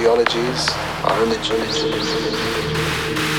ideologies, our religions.